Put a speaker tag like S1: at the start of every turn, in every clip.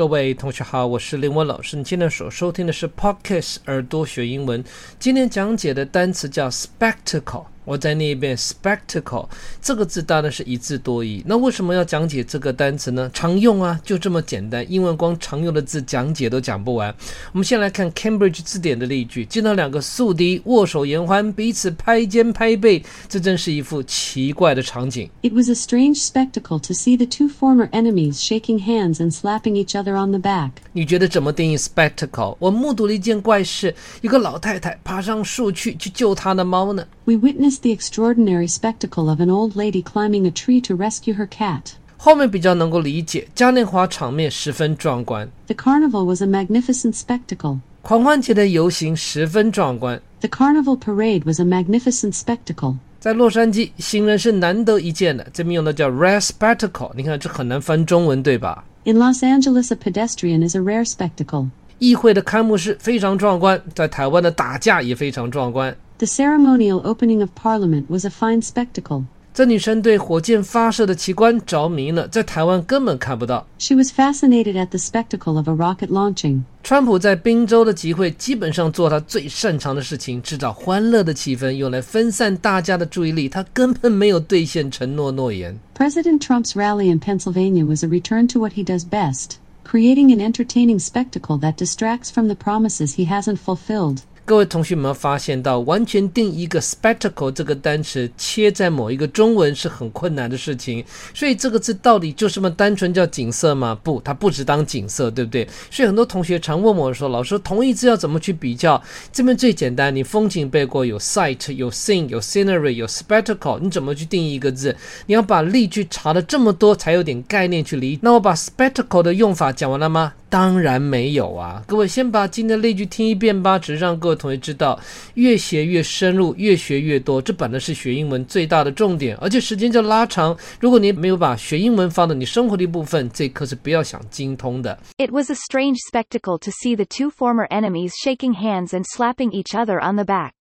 S1: 各位同学好，我是林文老师。你现在所收听的是 Podcast 耳朵学英文。今天讲解的单词叫 spectacle。我再念一遍 spectacle 这个字当然是一字多义。那为什么要讲解这个单词呢？常用啊，就这么简单。英文光常用的字讲解都讲不完。我们先来看 Cambridge 字典的例句：见到两个宿敌握手言欢，彼此拍肩拍背，这真是一副奇怪的场景。
S2: It was a strange spectacle to see the two former enemies shaking hands and slapping each other on the back.
S1: 你觉得怎么定义 spectacle？我目睹了一件怪事，一个老太太爬上树去去救她的猫呢。
S2: We witnessed the extraordinary spectacle of an old lady climbing a tree to rescue her cat.
S1: 后面比较能够理解，嘉年华场面十分壮观，
S2: The carnival was a magnificent spectacle.
S1: 狂欢节的游行十分壮观。
S2: The carnival parade was a magnificent spectacle.
S1: 在洛杉矶，行人是难得一见的，这边用的叫 rare spectacle。你看这很难翻中文，对吧？
S2: In Los Angeles, a pedestrian is a rare spectacle.
S1: 议会的开幕式非常壮观，在台湾的打架也非常壮观。
S2: The ceremonial opening of Parliament was a fine spectacle.
S1: 这女生对火箭发射的奇观着迷了，在台湾根本看不到。
S2: She was fascinated at the spectacle of a rocket launching.
S1: 川普在宾州的集会基本上做他最擅长的事情，制造欢乐的气氛，用来分散大家的注意力。他根本没有兑现承诺诺言。
S2: President Trump's rally in Pennsylvania was a return to what he does best creating an entertaining spectacle that distracts from the promises he hasn't fulfilled.
S1: 各位同学有没有发现到，完全定一个 spectacle 这个单词切在某一个中文是很困难的事情。所以这个字到底就这么单纯叫景色吗？不，它不只当景色，对不对？所以很多同学常问我说：“老师，同义字要怎么去比较？”这边最简单，你风景背过有 sight、有 scene、有 scenery、有 spectacle，你怎么去定义一个字？你要把例句查了这么多，才有点概念去理。那我把 spectacle 的用法讲完了吗？当然没有啊！各位先把今天的例句听一遍吧，只是让各位同学知道，越学越深入，越学越多，这本来是学英文最大的重点，而且时间就拉长。如果你没有把学英文放到你生活的一部分，这课是不要想精通的。
S3: It was a strange spectacle to see the two former enemies shaking hands and slapping each other on the back.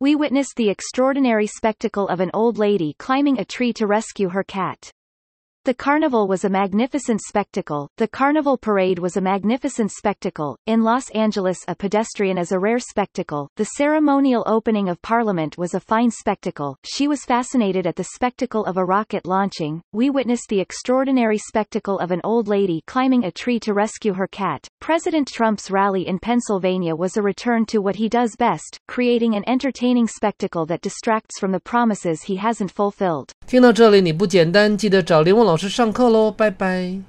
S3: We witnessed the extraordinary spectacle of an old lady climbing a tree to rescue her cat. The carnival was a magnificent spectacle. The carnival parade was a magnificent spectacle. In Los Angeles, a pedestrian is a rare spectacle. The ceremonial opening of Parliament was a fine spectacle. She was fascinated at the spectacle of a rocket launching. We witnessed the extraordinary spectacle of an old lady climbing a tree to rescue her cat. President Trump's rally in Pennsylvania was a return to what he does best, creating an entertaining spectacle that distracts from the promises he hasn't fulfilled.
S1: 听到这里，你不简单，记得找林文老师上课喽，拜拜。